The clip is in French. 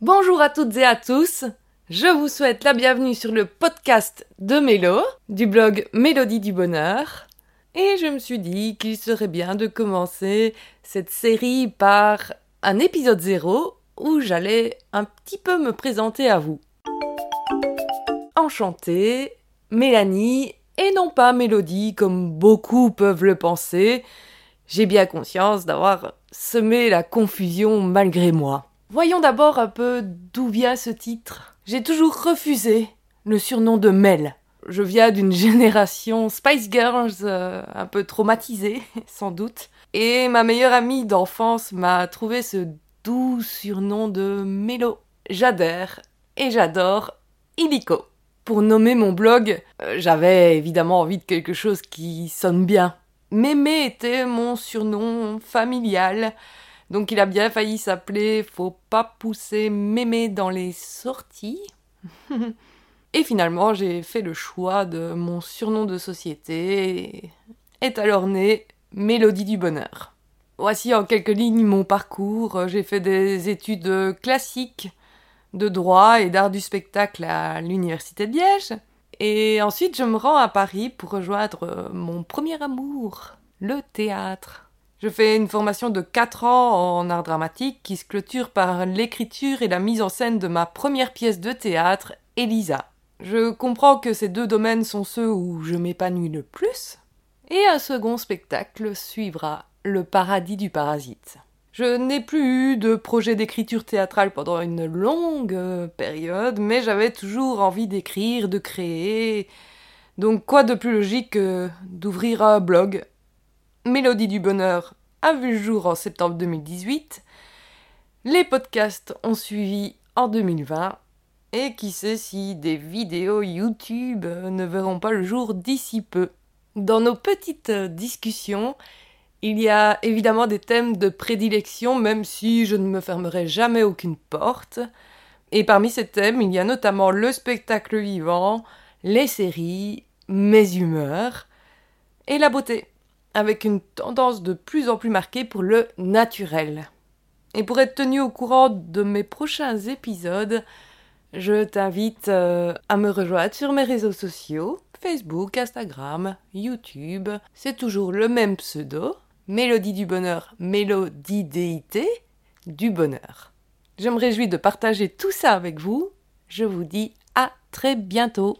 Bonjour à toutes et à tous. Je vous souhaite la bienvenue sur le podcast de Mélo, du blog Mélodie du Bonheur. Et je me suis dit qu'il serait bien de commencer cette série par un épisode zéro où j'allais un petit peu me présenter à vous. Enchantée, Mélanie, et non pas Mélodie comme beaucoup peuvent le penser. J'ai bien conscience d'avoir semé la confusion malgré moi. Voyons d'abord un peu d'où vient ce titre. J'ai toujours refusé le surnom de Mel. Je viens d'une génération Spice Girls euh, un peu traumatisée, sans doute. Et ma meilleure amie d'enfance m'a trouvé ce doux surnom de Mélo. J'adhère et j'adore Illico. Pour nommer mon blog, euh, j'avais évidemment envie de quelque chose qui sonne bien. Mémé était mon surnom familial, donc il a bien failli s'appeler Faut pas pousser Mémé dans les sorties. et finalement, j'ai fait le choix de mon surnom de société, est alors né Mélodie du Bonheur. Voici en quelques lignes mon parcours. J'ai fait des études classiques de droit et d'art du spectacle à l'université de Liège. Et ensuite, je me rends à Paris pour rejoindre mon premier amour, le théâtre. Je fais une formation de 4 ans en art dramatique qui se clôture par l'écriture et la mise en scène de ma première pièce de théâtre, Elisa. Je comprends que ces deux domaines sont ceux où je m'épanouis le plus. Et un second spectacle suivra, Le paradis du parasite. Je n'ai plus eu de projet d'écriture théâtrale pendant une longue période, mais j'avais toujours envie d'écrire, de créer. Donc quoi de plus logique que d'ouvrir un blog Mélodie du Bonheur a vu le jour en septembre 2018. Les podcasts ont suivi en 2020. Et qui sait si des vidéos YouTube ne verront pas le jour d'ici peu. Dans nos petites discussions, il y a évidemment des thèmes de prédilection, même si je ne me fermerai jamais aucune porte. Et parmi ces thèmes, il y a notamment le spectacle vivant, les séries, mes humeurs et la beauté, avec une tendance de plus en plus marquée pour le naturel. Et pour être tenu au courant de mes prochains épisodes, je t'invite euh, à me rejoindre sur mes réseaux sociaux, Facebook, Instagram, YouTube. C'est toujours le même pseudo, Mélodie du bonheur, mélodie déité du bonheur. Je me réjouis de partager tout ça avec vous. Je vous dis à très bientôt.